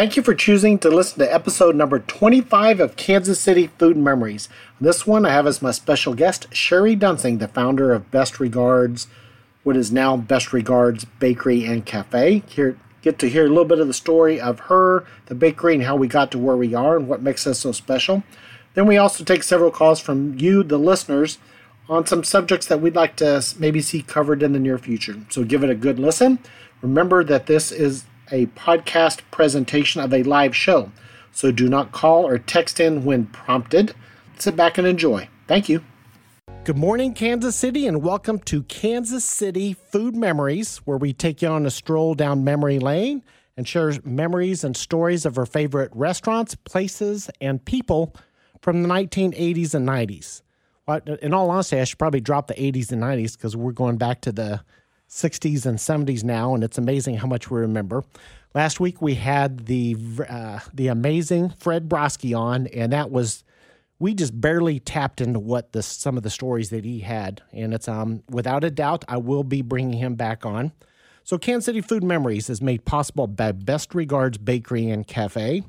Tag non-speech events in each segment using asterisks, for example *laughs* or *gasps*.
Thank you for choosing to listen to episode number 25 of Kansas City Food Memories. This one I have as my special guest Cherrie Duensing, the founder of Best Regards, what is now Best Regards Bakery and Cafe. Here, get to hear a little bit of the story of her, the bakery, and how we got to where we are and what makes us so special. Then we also take several calls from you, the listeners, on some subjects that we'd like to maybe see covered in the near future. So give it a good listen. Remember that this is a podcast presentation of a live show. So do not call or text in when prompted. Sit back and enjoy. Thank you. Good morning, Kansas City, and welcome to Kansas City Food Memories, where we take you on a stroll down memory lane and share memories and stories of our favorite restaurants, places, and people from the 1980s and 90s. In all honesty, I should probably drop the 80s and 90s because we're going back to the 60s and 70s now, and it's amazing how much we remember. Last week we had the uh, the amazing Fred Broski on, and that was we just barely tapped into what the some of the stories that he had, and it's um without a doubt I will be bringing him back on. So Kansas City Food Memories is made possible by Best Regards Bakery and Cafe,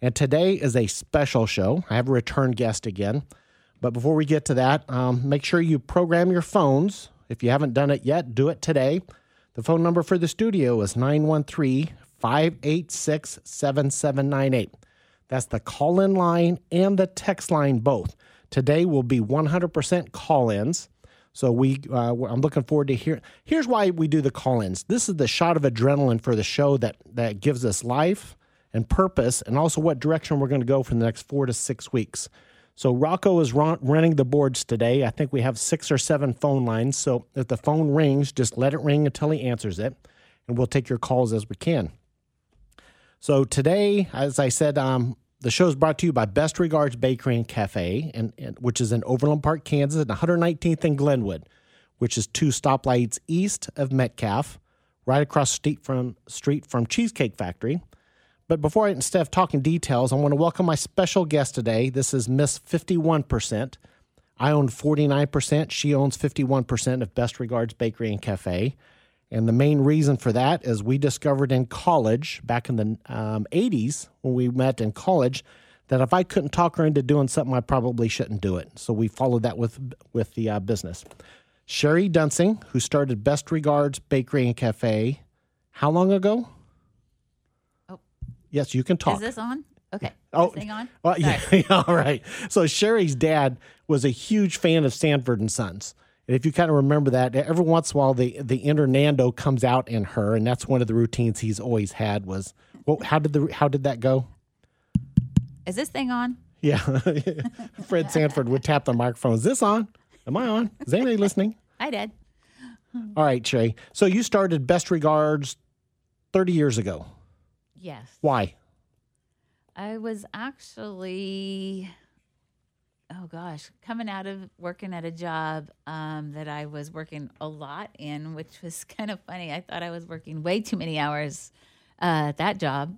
and today is a special show. I have a return guest again, but before we get to that, um, make sure you program your phones if you haven't done it yet, do it today. The phone number for the studio is 913 586 7798. That's the call in line and the text line both. Today will be 100% call ins. So we, uh, I'm looking forward to hear. Here's why we do the call-ins. This is the shot of adrenaline for the show that that gives us life and purpose, and also what direction we're going to go for the next four to six weeks. So Rocco is running the boards today. I think we have six or seven phone lines. So if the phone rings, just let it ring until he answers it, and we'll take your calls as we can. So today, as I said, um, the show is brought to you by Best Regards Bakery and Cafe, and, and, which is in Overland Park, Kansas, and 119th in Glenwood, which is two stoplights east of Metcalf, right across street from street from Cheesecake Factory. But before I, instead of talking details, I want to welcome my special guest today. This is Miss 51%. I own 49%. She owns 51% of Best Regards Bakery and Cafe. And the main reason for that is we discovered in college, back in the um, 80s, when we met in college, that if I couldn't talk her into doing something, I probably shouldn't do it. So we followed that with, with the uh, business. Cherrie Duensing, who started Best Regards Bakery and Cafe, how long ago? Yes, you can talk. Is this on? Okay. Oh, thing on. *laughs* Well, yeah, yeah, *laughs* all right. So Cherrie's dad was a huge fan of Sanford and Sons. And if you kind of remember that, every once in a while the the inner Nando comes out in her, and that's one of the routines he's always had. Was well, how did the how did that go? Is this thing on? Yeah, *laughs* Fred Sanford would tap the microphone. Is this on? Am I on? Is anybody listening? I did. All right, Cherrie. So you started Best Regards thirty years ago. Yes. Why? I was actually, oh gosh, coming out of working at a job um, that I was working a lot in, which was *laughs* kind of funny. I thought I was working way too many hours uh, at that job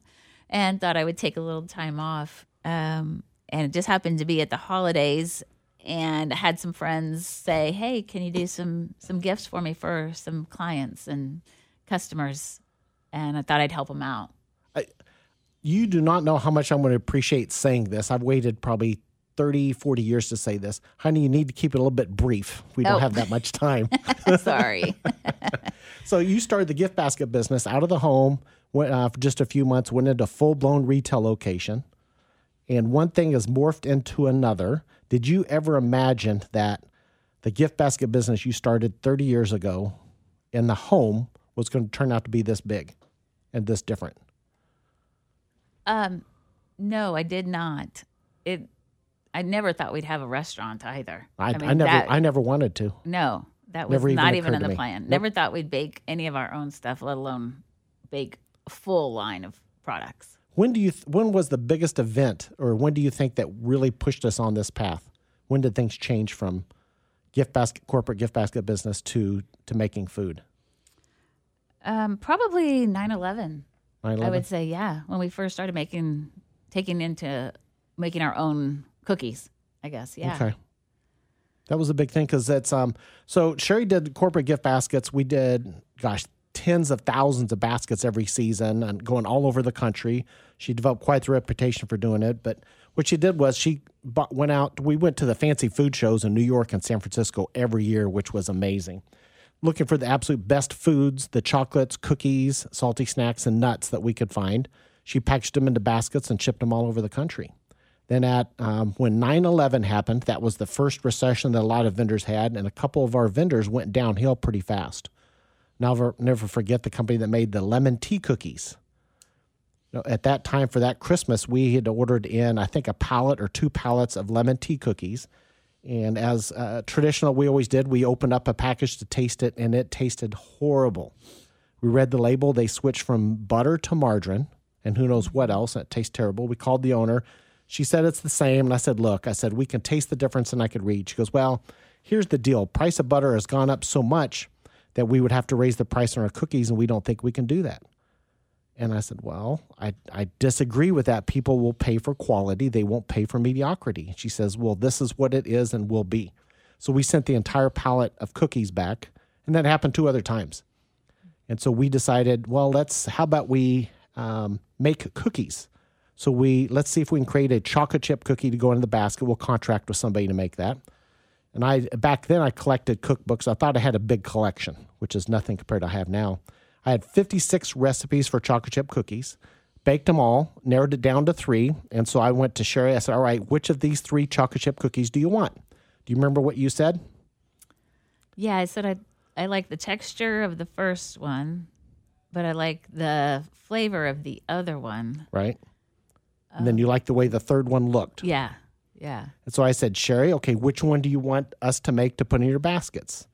and thought I would take a little time off. Um, and it just happened to be at the holidays and I had some friends say, "Hey, can you do some some gifts for me for some clients and customers?" And I thought I'd help them out you do not know how much I'm going to appreciate saying this. I've waited probably 30, 40 years to say this. Honey, you need to keep it a little bit brief. We don't oh. have that much time. *laughs* *laughs* Sorry. *laughs* so you started the gift basket business out of the home went, uh, for just a few months, went into full blown retail location. And one thing has morphed into another. Did you ever imagine that the gift basket business you started 30 years ago in the home was going to turn out to be this big and this different? Um, no, I did not. It. I never thought we'd have a restaurant either. I, I, mean, I never. That, I never wanted to. No, that was never not even, even in the plan. Nope. Never thought we'd bake any of our own stuff, let alone bake a full line of products. When do you? Th- when was the biggest event, or when do you think that really pushed us on this path? When did things change from gift basket, corporate gift basket business to to making food? Um, probably 9-11. I would say, yeah. When we first started making, taking into making our own cookies, I guess, yeah. Okay. That was a big thing because that's um. So Cherrie did corporate gift baskets. We did, gosh, tens of thousands of baskets every season and going all over the country. She developed quite the reputation for doing it. But what she did was she bought, went out. We went to the fancy food shows in New York and San Francisco every year, which was amazing. Looking for the absolute best foods, the chocolates, cookies, salty snacks, and nuts that we could find. She packaged them into baskets and shipped them all over the country. Then at um, when 9/11 happened, that was the first recession that a lot of vendors had, and a couple of our vendors went downhill pretty fast. Never, never forget the company that made the lemon tea cookies. At that time for that Christmas, we had ordered in, I think, a pallet or two pallets of lemon tea cookies. And as uh, traditional, we always did, we opened up a package to taste it, and it tasted horrible. We read the label. They switched from butter to margarine, and who knows what else. It tastes terrible. We called the owner. She said it's the same. And I said, Look, I said, we can taste the difference, and I could read. She goes, Well, here's the deal price of butter has gone up so much that we would have to raise the price on our cookies, and we don't think we can do that. And I said, Well, I, I disagree with that. People will pay for quality, they won't pay for mediocrity. She says, Well, this is what it is and will be. So we sent the entire pallet of cookies back, and that happened two other times. And so we decided, well, let's, how about we um, make cookies? So we, let's see if we can create a chocolate chip cookie to go in the basket. We'll contract with somebody to make that. And I back then I collected cookbooks. I thought I had a big collection, which is nothing compared to I have now. I had 56 recipes for chocolate chip cookies, baked them all, narrowed it down to three. And so I went to Cherrie. I said, All right, which of these three chocolate chip cookies do you want? Do you remember what you said? Yeah, I said I I like the texture of the first one, but I like the flavor of the other one. Right. And then you like the way the third one looked. Yeah. Yeah. And so I said, Cherrie, okay, which one do you want us to make to put in your baskets?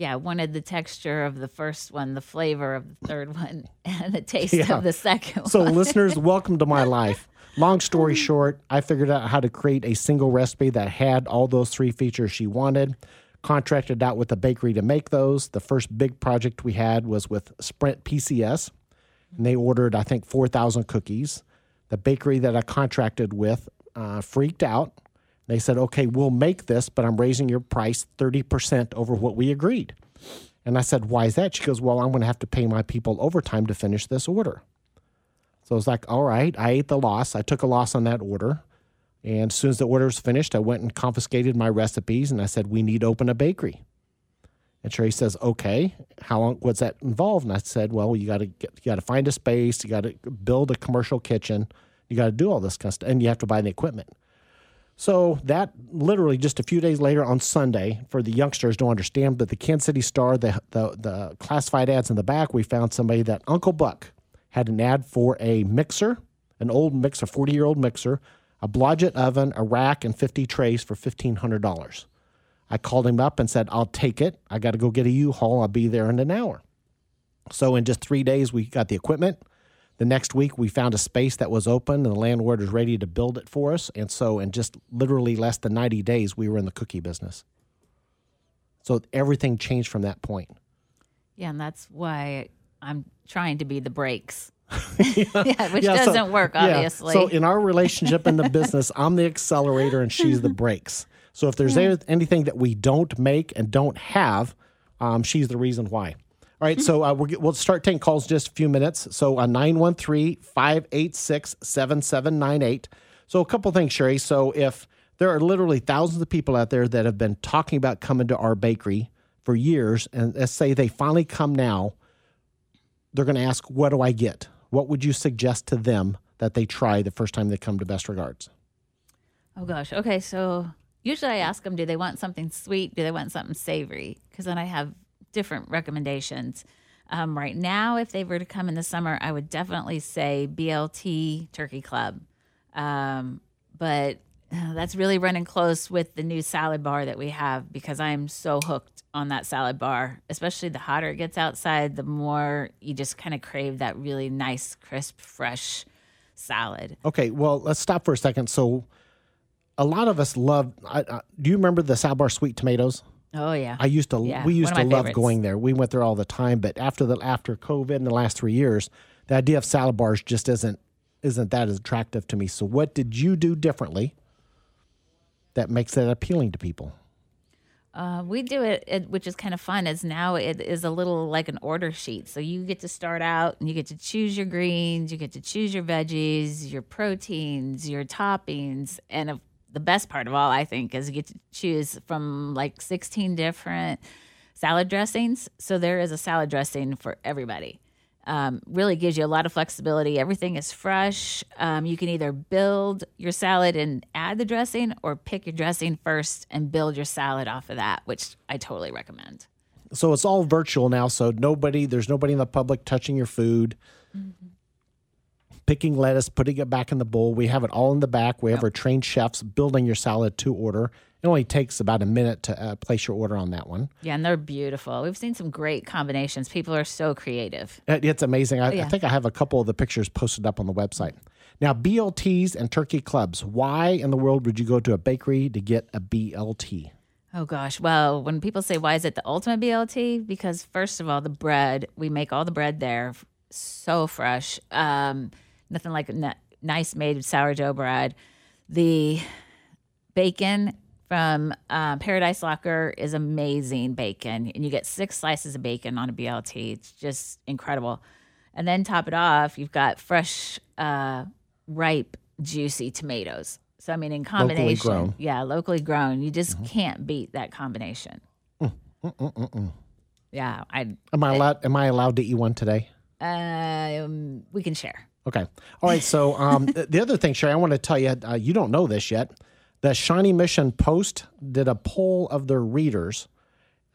Yeah, I wanted the texture of the first one, the flavor of the third *laughs* one, and the taste Yeah. of the second So, one. So, listeners, *laughs* welcome to my life. Long story short, I figured out how to create a single recipe that had all those three features she wanted. Contracted out with a bakery to make those. The first big project we had was with Sprint PCS, and they ordered, I think, 4,000 cookies. The bakery that I contracted with uh, freaked out. They said, okay, we'll make this, but I'm raising your price 30% over what we agreed. And I said, why is that? She goes, well, I'm going to have to pay my people overtime to finish this order. So I was like, all right, I ate the loss. I took a loss on that order. And as soon as the order was finished, I went and confiscated my recipes and I said, we need to open a bakery. And Cherrie says, okay, how long, was that involved? And I said, well, you got to you got to find a space, you got to build a commercial kitchen, you got to do all this kind of stuff, and you have to buy the equipment. So that literally just a few days later on Sunday, for the youngsters don't understand, but the Kansas City Star, the, the the classified ads in the back, we found somebody that Uncle Buck had an ad for a mixer, an old mixer, forty year old mixer, a Blodgett oven, a rack, and fifty trays for fifteen hundred dollars. I called him up and said, "I'll take it. I got to go get a U-Haul. I'll be there in an hour." So in just three days, we got the equipment. The next week, we found a space that was open, and the landlord was ready to build it for us. And so, in just literally less than 90 days, we were in the cookie business. So, everything changed from that point. yeah, and that's why I'm trying to be the brakes. *laughs* *laughs* yeah, which Yeah, doesn't work, yeah. obviously. So, in our relationship in the business, I'm the accelerator and she's the brakes. So, if there's any- anything that we don't make and don't have, um, she's the reason why. All right, so uh, we're, we'll start taking calls in just a few minutes. So, uh, 913 586 7798. So, a couple things, Cherrie. So, if there are literally thousands of people out there that have been talking about coming to our bakery for years, and let's say they finally come now, they're going to ask, What do I get? What would you suggest to them that they try the first time they come to Best Regards? oh gosh. Okay, so usually I ask them, do they want something sweet? Do they want something savory? Because then I have different recommendations. Um, right now, if they were to come in the summer, I would definitely say BLT Turkey Club. Um, but uh, that's really running close with the new salad bar that we have because I'm so hooked on that salad bar. Especially the hotter it gets outside, the more you just kind of crave that really nice, crisp, fresh salad. Okay, well, let's stop for a second. So, a lot of us love. I, I, do you remember the salad bar sweet tomatoes? Oh yeah. I used to. Yeah, we used to love favorites. going there. We went there all the time. But after the after COVID in the last three years, the idea of salad bars just isn't isn't that as attractive to me. So, what did you do differently that makes that appealing to people? Uh, we do it, it, which is kind of fun. Is now it is a little like an order sheet. So you get to start out and you get to choose your greens, you get to choose your veggies, your proteins, your toppings, and if, the best part of all, I think, is you get to choose from like 16 different salad dressings. So there is a salad dressing for everybody. Um, really gives you a lot of flexibility. Everything is fresh. Um, you can either build your salad and add the dressing, or pick your dressing first and build your salad off of that, which I totally recommend. So it's all virtual now. So nobody, there's nobody in the public touching your food, picking lettuce, putting it back in the bowl. We have it all in the back. We have our trained chefs building your salad to order. It only takes about a minute to uh, place your order on that one. Yeah, and they're beautiful. We've seen some great combinations. People are so creative. It- It's amazing. I, I think I have a couple of the pictures posted up on the website. Now, BLTs and turkey clubs. Why in the world would you go to a bakery to get a BLT? Oh gosh. Well, when people say why is it the ultimate BLT? Because first of all, the bread, we make all the bread there so fresh. Um, nothing like n- nice made sourdough bread. The bacon from uh, Paradise Locker is amazing bacon, and you get six slices of bacon on a BLT. It's just incredible. And then top it off, you've got fresh, uh, ripe, juicy tomatoes. So I mean, in combination, grown. yeah, locally grown, you just can't beat that combination. Yeah, I Am I allowed? Am I allowed to eat one today? um, we can share. Okay. All right. So um, *laughs* the other thing, Cherrie, I want to tell you, uh, you don't know this yet. The Shawnee Mission Post did a poll of their readers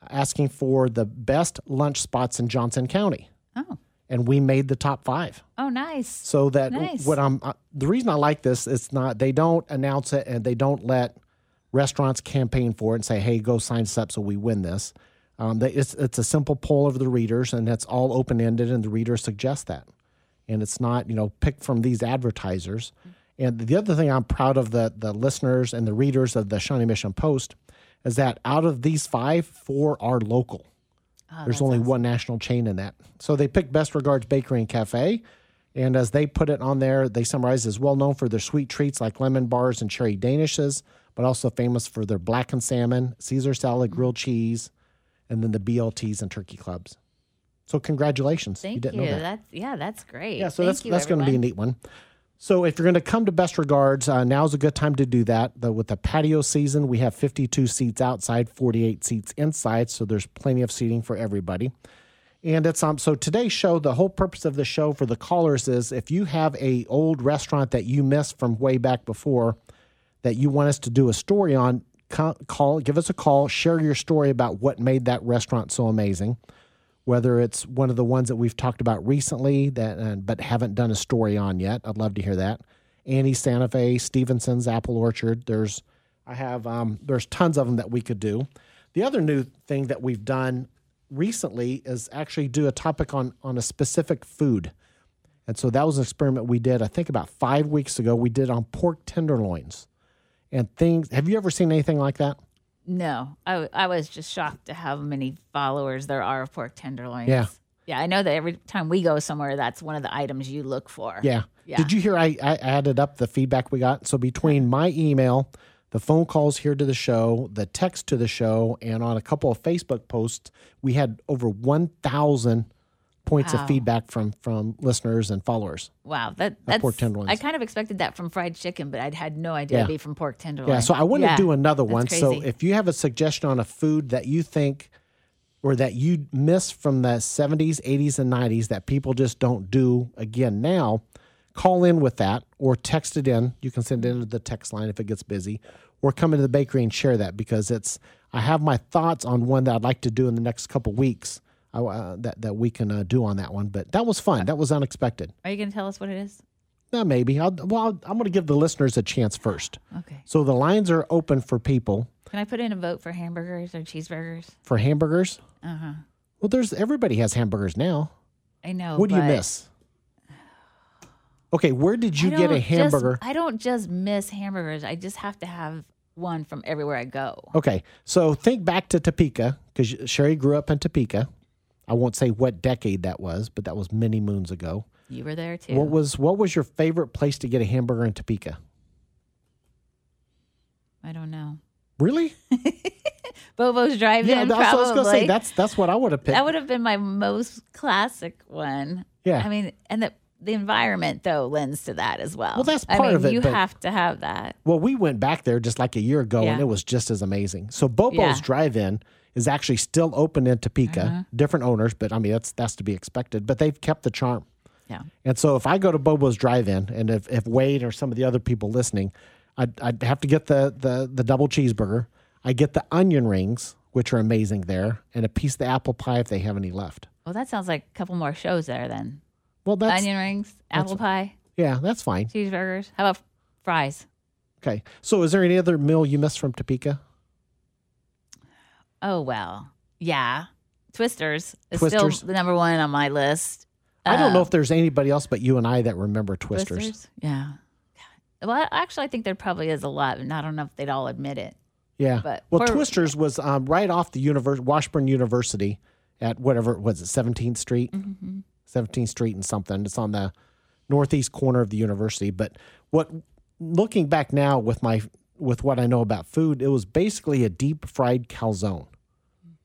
asking for the best lunch spots in Johnson County, Oh, and we made the top five. oh, nice. So that Nice. what I'm uh, the reason I like this is not they don't announce it and they don't let restaurants campaign for it and say, "Hey, go sign us up so we win this." Um, they, it's it's a simple poll of the readers and it's all open ended and the readers suggest that, and it's not you know picked from these advertisers. And the other thing I'm proud of the the listeners and the readers of the Shawnee Mission Post is that out of these five, four are local. Oh, There's only one national chain in that. So they picked Best Regards Bakery and Cafe. And as they put it on there, they summarize as well known for their sweet treats like lemon bars and cherry danishes, but also famous for their blackened salmon, Caesar salad, grilled cheese, and then the BLTs and turkey clubs. So congratulations. Thank you. didn't know that. That's yeah, that's great. Yeah, so Thank that's you, that's going to be a neat one. So if you're going to come to Best Regards, uh, now's a good time to do that. The, with the patio season, we have 52 seats outside, 48 seats inside, so there's plenty of seating for everybody. And it's um so today's show, the whole purpose of the show for the callers is if you have a old restaurant that you missed from way back before that you want us to do a story on, call, give us a call, share your story about what made that restaurant so amazing whether it's one of the ones that we've talked about recently that uh, but haven't done a story on yet. I'd love to hear that. Annie Santa Fe, Stevenson's Apple Orchard. There's I have um, there's tons of them that we could do. The other new thing that we've done recently is actually do a topic on on a specific food. And so that was an experiment we did, I think about five weeks ago. We did on pork tenderloins and things. Have you ever seen anything like that? No, I, I was just shocked to how many followers there are of pork tenderloins. Yeah. Yeah, I know that every time we go somewhere, that's one of the items you look for. Yeah. Yeah. Did you hear I, I added up the feedback we got? So between uh-huh. my email, the phone calls here to the show, the text to the show, and on a couple of Facebook posts, we had over 1,000 points of feedback from from listeners and followers. Wow, that that's pork tenderloins. I kind of expected that from fried chicken, but I'd had no idea Yeah. it'd be from pork tenderloin. Yeah, so I want to Yeah, do another that's one. So if you have a suggestion on a food that you think or that you miss from the 70s, 80s, and 90s that people just don't do again now, call in with that or text it in. You can send it into the text line if it gets busy, or come into the bakery and share that because it's. I have my thoughts on one that I'd like to do in the next couple weeks. Uh, that that we can uh, do on that one, but that was fun. That was unexpected. Are you going to tell us what it is? Uh, maybe. I'll, well, I'll, I'm going to give the listeners a chance first. *gasps* Okay. So the lines are open for people Can I put in a vote for hamburgers or cheeseburgers? for hamburgers. Uh huh. Well, there's everybody has hamburgers now. I know. What do you miss? Okay, where did you get a hamburger? Just, I don't just miss hamburgers. I just have to have one from everywhere I go. Okay, so think back to Topeka because Cherrie grew up in Topeka. I won't say what decade that was, but that was many moons ago. You were there too. What was what was your favorite place to get a hamburger in Topeka? I don't know. Really? *laughs* Bobo's Drive-In. Yeah, that's what I was gonna say. That's that's what I would have picked. that would have been my most classic one. Yeah. I mean, and the the environment though lends to that as well. Well, that's I part mean, of it, You have to have that. Well, we went back there just like a year ago, and it was just as amazing. So Bobo's Yeah. Drive-In is actually still open in Topeka. Uh-huh. Different owners, but I mean that's that's to be expected. But they've kept the charm. Yeah. And so if I go to Bobo's Drive-In, and if, if Wade or some of the other people listening, I'd, I'd have to get the, the the double cheeseburger. I get the onion rings, which are amazing there, and a piece of the apple pie if they have any left. Well, that sounds like a couple more shows there then. Well, that's Onion rings, apple pie, yeah, that's fine. cheeseburgers. How about fries? Okay. So is there any other meal you missed from Topeka? Oh well, yeah. Twisters is Twisters. still the number one on my list. I don't know Uh, if there's anybody else but you and I that remember Twisters. Yeah. Well, actually, I think there probably is a lot, and I don't know if they'd all admit it. Yeah. But well, for- Twisters was um, right off the univers- Washburn University at whatever was it, 17th Street, Mm-hmm. 17th Street and something. It's on the northeast corner of the university. But what, looking back now with my with what I know about food, it was basically a deep fried calzone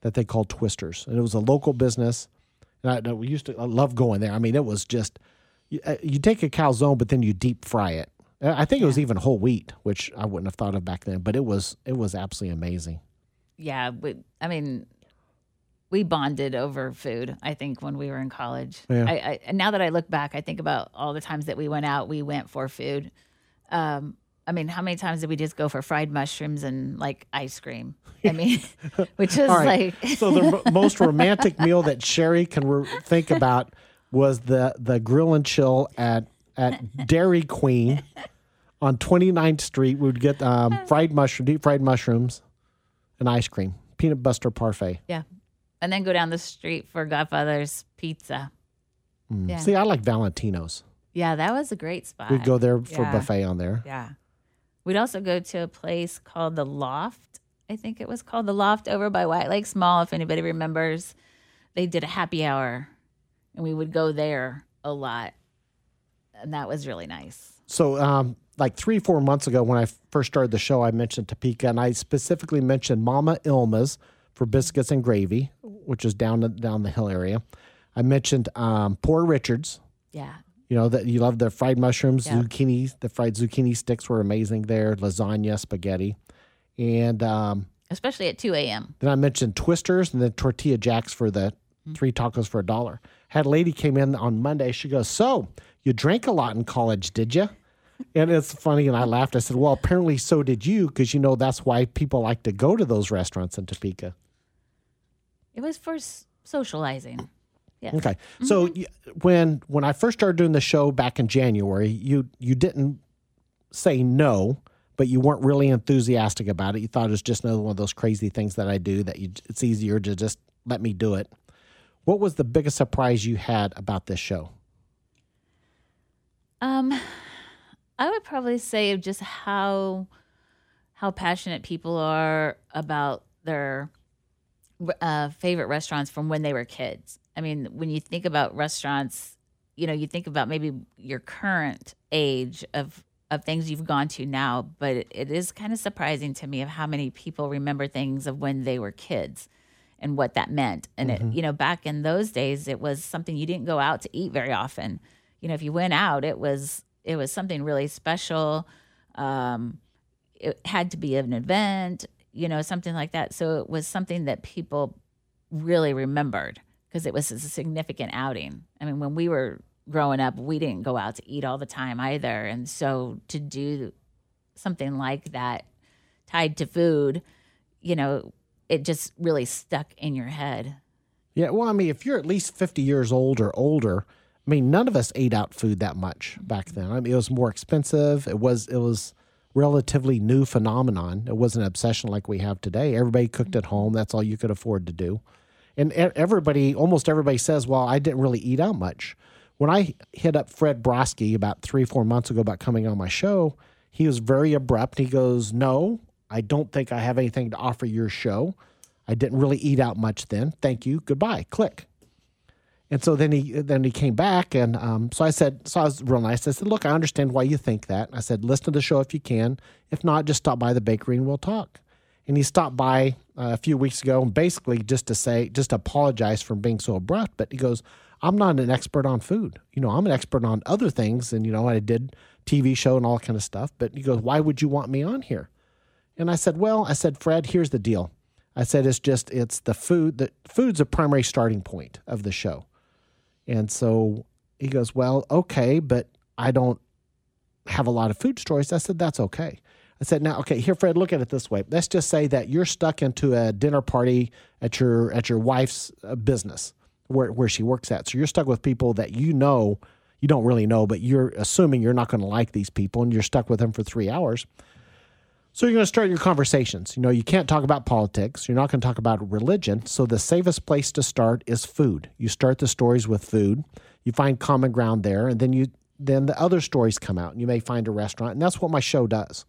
that they called Twisters, and it was a local business. And I, I used to I love going there. I mean, it was just you, uh, you take a calzone, but then you deep fry it. Uh, I think it was even whole wheat, which I wouldn't have thought of back then, but it was it was absolutely amazing. Yeah, we, I mean, we bonded over food. I think when we were in college. Yeah. I, I, and now that I look back, I think about all the times that we went out. We went for food. Um, I mean, how many times did we just go for fried mushrooms and like ice cream? *laughs* I mean, *laughs* which is right. like *laughs* so the mo- most romantic meal that Cherrie can re- think about was the the grill and chill at at Dairy Queen on 29th Street. We would get um, fried mushroom, deep fried mushrooms, and ice cream, peanut butter parfait. yeah, and then go down the street for Godfather's Pizza. Yeah, See, I like Valentino's. yeah, that was a great spot. We'd go there for Yeah. buffet on there. Yeah. We'd also go to a place called the Loft. I think it was called the Loft over by White Lake Mall, if anybody remembers. They did a happy hour and we would go there a lot. And that was really nice. So, um, like three, four months ago, when I first started the show, I mentioned Topeka, and I specifically mentioned Mama Ilma's for biscuits and gravy, which is down the, down the hill area. I mentioned um, Poor Richards. Yeah. You know that you love the fried mushrooms, Yeah. zucchini. The fried zucchini sticks were amazing there. Lasagna, spaghetti, and um, Especially at 2 a.m. then I mentioned Twisters and then Tortilla Jacks for the three tacos for a dollar. Had a lady came in on Monday. She goes, "So you drank a lot in college, did you?" And it's funny, and I laughed. I said, "Well, apparently so did you, because you know that's why people like to go to those restaurants in Topeka." It was for s- socializing. Yes. Okay, so y when when I first started doing the show back in January, you you didn't say no, but you weren't really enthusiastic about it. You thought it was just another one of those crazy things that I do that you it's easier to just let me do it. What was the biggest surprise you had about this show? Um, I would probably say just how how passionate people are about their uh, favorite restaurants from when they were kids. I mean, when you think about restaurants, you know, you think about maybe your current age of of things you've gone to now, but it, it is kind of surprising to me of how many people remember things of when they were kids and what that meant. And it, you know, back in those days, it was something you didn't go out to eat very often. You know, if you went out, it was it was something really special. Um, it had to be an event, you know, something like that. So it was something that people really remembered because it was a significant outing. I mean, when we were growing up, we didn't go out to eat all the time either. And so to do something like that tied to food, you know, it just really stuck in your head. Yeah, well, I mean, if you're at least 50 years old or older, I mean, none of us ate out food that much back then. I mean, it was more expensive. It was it was relatively new phenomenon. It wasn't an obsession like we have today. Everybody cooked at home. That's all you could afford to do. And everybody, almost everybody says, "Well, I didn't really eat out much." When I hit up Fred Broski about three, four months ago about coming on my show, he was very abrupt. He goes, "No, I don't think I have anything to offer your show. I didn't really eat out much then. Thank you. Goodbye. Click." And so then he then he came back, and um, so I said, so I was real nice. I said, "Look, I understand why you think that." I said, "Listen to the show if you can. If not, just stop by the bakery and we'll talk." And he stopped by uh, a few weeks ago and basically just to say, just apologize for being so abrupt. But he goes, I'm not an expert on food. You know, I'm an expert on other things. And, you know, I did TV show and all kind of stuff. But he goes, why would you want me on here? And I said, well, I said, Fred, here's the deal. I said, it's just, it's the food, the food's a primary starting point of the show. And so he goes, well, okay, but I don't have a lot of food stories. I said, that's okay. I said, now, okay, here, Fred, look at it this way. Let's just say that you're stuck into a dinner party at your at your wife's uh, business where where she works at. So you're stuck with people that you know you don't really know, but you're assuming you're not going to like these people, and you're stuck with them for three hours. So you're going to start your conversations. You know, you can't talk about politics. You're not going to talk about religion. So the safest place to start is food. You start the stories with food. You find common ground there, and then you then the other stories come out, and you may find a restaurant, and that's what my show does.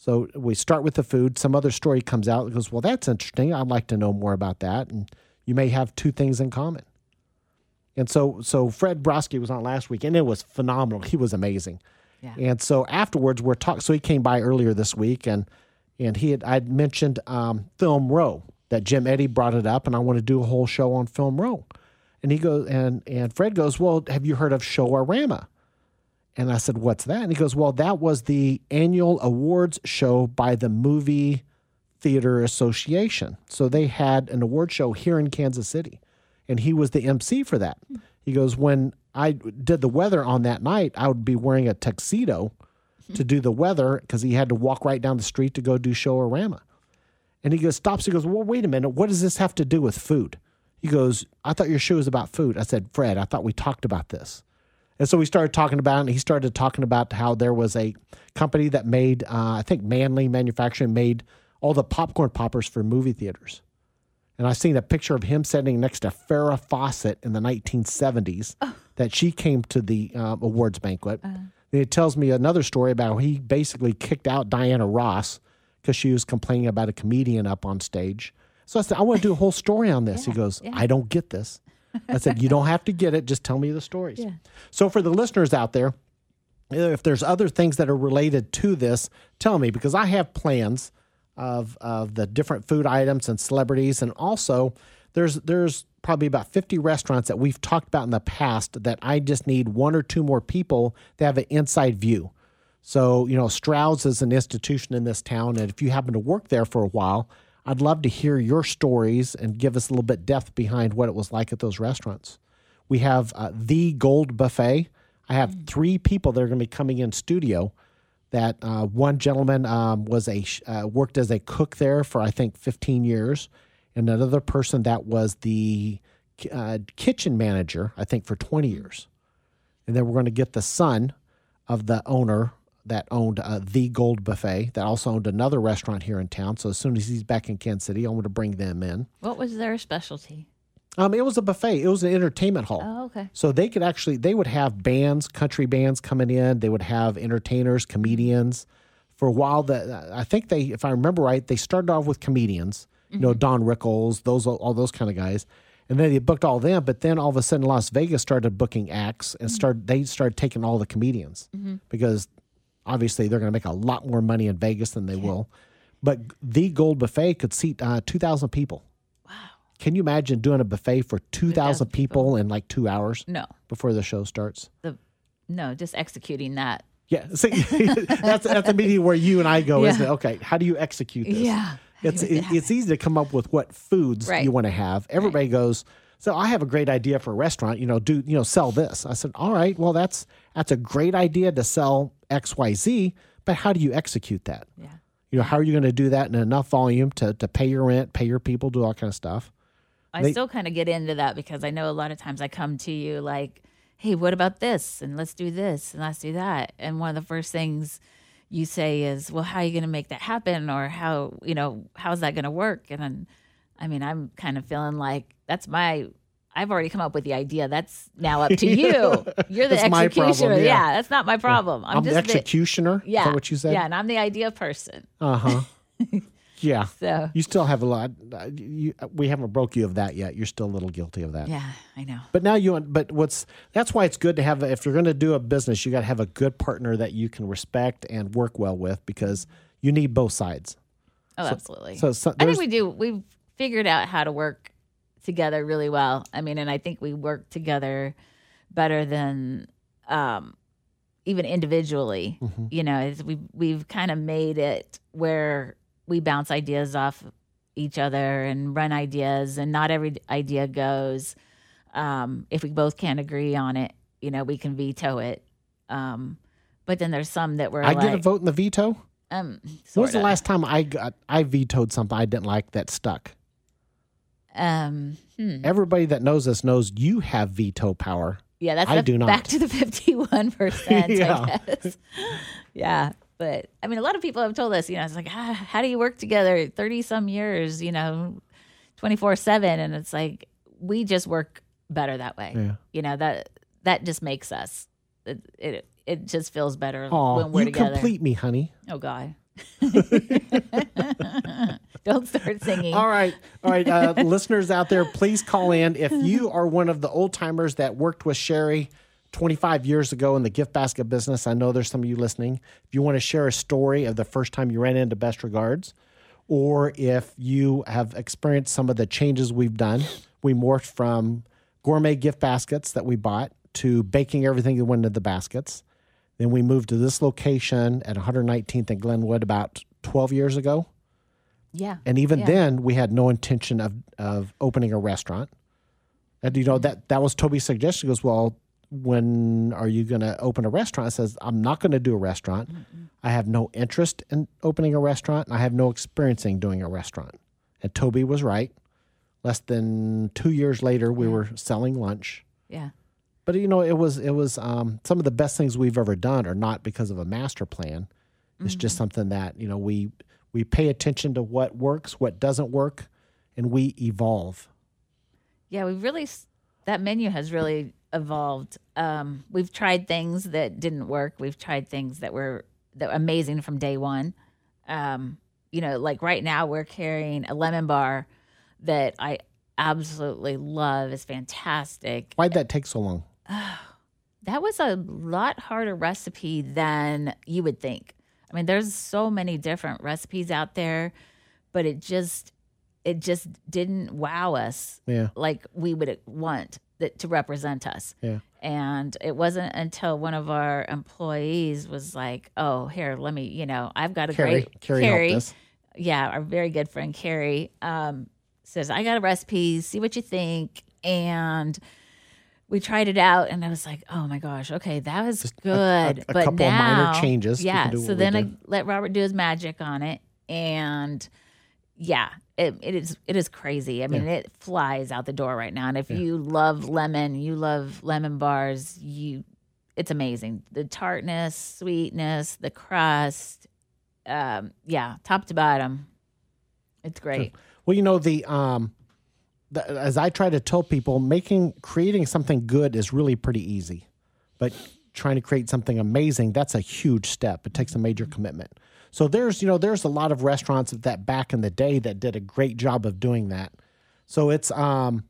So we start with the food. Some other story comes out and goes, Well, that's interesting. I'd like to know more about that. And you may have two things in common. And so so Fred Broski was on last week and it was phenomenal. He was amazing. Yeah. And so afterwards we're talking so he came by earlier this week and and he had I'd mentioned um, Film Row that Jim Eddy brought it up and I want to do a whole show on Film Row. And he goes and and Fred goes, Well, have you heard of Showarama? And I said, What's that? And he goes, Well, that was the annual awards show by the Movie Theater Association. So they had an award show here in Kansas City. And he was the MC for that. Hmm. He goes, When I did the weather on that night, I would be wearing a tuxedo hmm. to do the weather because he had to walk right down the street to go do Showarama. And he goes, stops. He goes, Well, wait a minute. What does this have to do with food? He goes, I thought your show was about food. I said, Fred, I thought we talked about this. And so we started talking about it, and he started talking about how there was a company that made, uh, I think Manley Manufacturing made all the popcorn poppers for movie theaters. And I seen a picture of him sitting next to Farrah Fawcett in the 1970s that she came to the uh, awards banquet. And it tells me another story about how he basically kicked out Diana Ross because she was complaining about a comedian up on stage. So I said, I want to do a whole story on this. he goes, I don't get this. I said, You don't have to get it. Just tell me the stories. Yeah. So for the listeners out there, if there's other things that are related to this, tell me because I have plans of of the different food items and celebrities, and also there's there's probably about 50 restaurants that we've talked about in the past that I just need one or two more people to have an inside view. So you know, Stroud's is an institution in this town, and if you happen to work there for a while, I'd love to hear your stories and give us a little bit depth behind what it was like at those restaurants. We have uh, the Gold Buffet. I have three people that are going to be coming in studio. That uh, one gentleman um, was a uh, worked as a cook there for I think 15 years, and another person that was the uh, kitchen manager I think for 20 years. And then we're going to get the son of the owner that owned uh, the Gold Buffet that also owned another restaurant here in town. So as soon as he's back in Kansas City, I want to bring them in. What was their specialty? Um, it was a buffet. It was an entertainment hall. Oh, okay. So they could actually they would have bands, country bands coming in. They would have entertainers, comedians. For a while, that I think they, if I remember right, they started off with comedians. You know, Don Rickles, those all those kind of guys, and then they booked all them. But then all of a sudden, Las Vegas started booking acts and started they started taking all the comedians because obviously they're going to make a lot more money in Vegas than they will. But the Gold Buffet could seat uh, two thousand people. Wow. Can you imagine doing a buffet for 2,000 people in like two hours No. before the show starts? The no, just executing that. Yeah. See, *laughs* that's, that's meeting where you and I go, isn't it? Okay. How do you execute this? Yeah. It's, it, it's easy to come up with what foods Right. you want to have. Everybody goes, so I have a great idea for a restaurant, you know, do, you know, sell this. I said, all right, well, that's, that's a great idea to sell X, Y, Z, but how do you execute that? Yeah. You know, how are you going to do that in enough volume to, to pay your rent, pay your people, do all kind of stuff? I They- still kind of get into that because I know a lot of times I come to you like, hey, what about this? And let's do this and let's do that. And one of the first things you say is, well, how are you going to make that happen? Or how, you know, how's that going to work? And then, I mean, I'm kind of feeling like that's my, I've already come up with the idea. That's now up to *laughs* you. You're the *laughs* That's my problem, executioner. yeah. yeah. that's not my problem. I'm, I'm, the just the, executioner. yeah. Is that what you said? Yeah. And I'm the idea person. Uh huh. *laughs* yeah. So, You still have a lot. uh, You, we haven't broke you of that yet. You're still a little guilty of that. yeah, I know. But now you. Want but what's that's why it's good to have. If you're going to do a business, you got to have a good partner that you can respect and work well with because you need both sides. Oh, absolutely. So, so I think we do. We've figured out how to work together really well. I mean, and I think we work together better than um, even individually. Mhm. You know, it's, we've we've kind of made it where we bounce ideas off each other and run ideas, and not every idea goes. Um, if we both can't agree on it, you know, we can veto it. Um, but then there's some that were I like, get a vote in the veto. um, When was the last time I got I vetoed something I didn't like that stuck? Um, hmm. Everybody that knows us knows you have veto power. Yeah, that's I the- do not. back to the fifty-one *laughs* percent. Yeah. I guess. yeah, but I mean, a lot of people have told us, you know, it's like, ah, how do you work together thirty some years, you know, twenty four seven, and it's like we just work better that way. Yeah. You know that that just makes us. It it, it just feels better Oh, when we're you together. complete me, honey. oh God. *laughs* *laughs* *laughs* Don't start singing. All right, all right, uh, *laughs* listeners out there, please call in if you *laughs* are one of the old timers that worked with Cherrie 25 years ago in the gift basket business. I know there's some of you listening. If you want to share a story of the first time you ran into Best Regards, or if you have experienced some of the changes we've done, we morphed from gourmet gift baskets that we bought to baking everything that went into the baskets. Then we moved to this location at 119th and Glenwood about 12 years ago. Yeah. And even Yeah. then, we had no intention of of opening a restaurant. And you know that that was Toby's suggestion. He goes, well, when are you going to open a restaurant? I says, I'm not going to do a restaurant. I have no interest in opening a restaurant. And I have no experience in doing a restaurant. And Toby was right. Less than two years later, we were selling lunch. Yeah. But you know, it was it was um, some of the best things we've ever done are not because of a master plan. It's just something that you know we we pay attention to what works, what doesn't work, and we evolve. Yeah, we've really that menu has really evolved. Um, we've tried things that didn't work. We've tried things that were that were amazing from day one. Um, you know, like right now we're carrying a lemon bar that I absolutely love. It's fantastic. Why'd that take so long? *sighs* That was a lot harder recipe than you would think. I mean, there's so many different recipes out there, but it just it just didn't wow us Yeah, like we would want that to represent us. yeah. And it wasn't until one of our employees was like, "Oh, here, let me, you know, I've got a Carrie, great Carrie, us. yeah, our very good friend Carrie um, says, I got a recipe, see what you think. And we tried it out, and I was like, oh my gosh, okay, that was a- good. a but couple of minor changes, Yeah. So then I let Robert do his magic on it. And yeah, it, it is it is crazy. I mean, it flies out the door right now. And if you love lemon, you love lemon bars, you it's amazing. The tartness, sweetness, the crust, um, yeah, top to bottom. It's great. Well, you know the um, as I try to tell people, making creating something good is really pretty easy, but trying to create something amazing that's a huge step. It takes a major commitment. So there's you know there's a lot of restaurants that back in the day that did a great job of doing that. So it's um.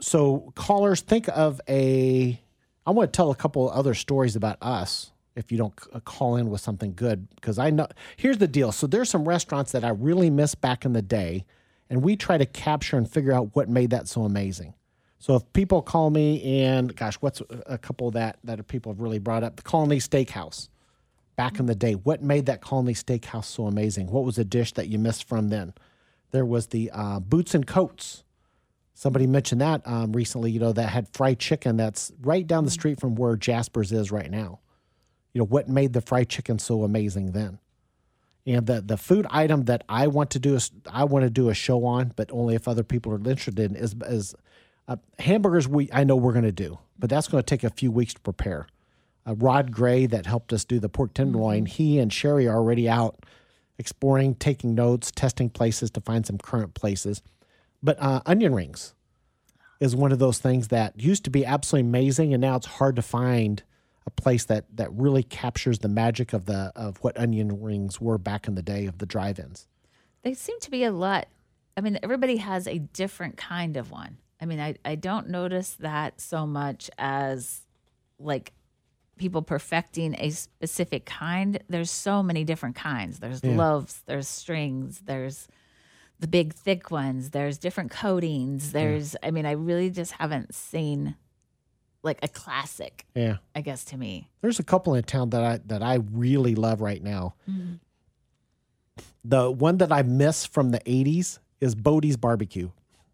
So callers, think of a. I want to tell a couple other stories about us. If you don't call in with something good, because I know here's the deal. So there's some restaurants that I really miss back in the day, and we try to capture and figure out what made that so amazing. So if people call me and gosh, what's a- couple that that people have really brought up? The Colony Steakhouse back in the day. What made that Colony Steakhouse so amazing? What was a dish that you missed from then? There was the uh, Boots and Coats. Somebody mentioned that um, recently. You know that had fried chicken. That's right down the street from where Jasper's is right now. You know what made the fried chicken so amazing then? And the the food item that I want to do is I want to do a show on, but only if other people are interested in is is uh, hamburgers. We I know we're going to do, but that's going to take a few weeks to prepare. Uh, Rod Gray that helped us do the pork tenderloin. He and Cherrie are already out exploring, taking notes, testing places to find some current places. But uh, onion rings is one of those things that used to be absolutely amazing, and now it's hard to find a place that that really captures the magic of the of what onion rings were back in the day of the drive-ins. They seem to be a lot. I mean, everybody has a different kind of one. I mean, I, I don't notice that so much as like people perfecting a specific kind. There's so many different kinds. There's Yeah. loaves, there's strings, there's the big thick ones, there's different coatings. There's I mean, I really just haven't seen like a classic, Yeah. I guess to me. There's a couple in town that I that I really love right now. The one that I miss from the '80s is Bodie's Barbecue.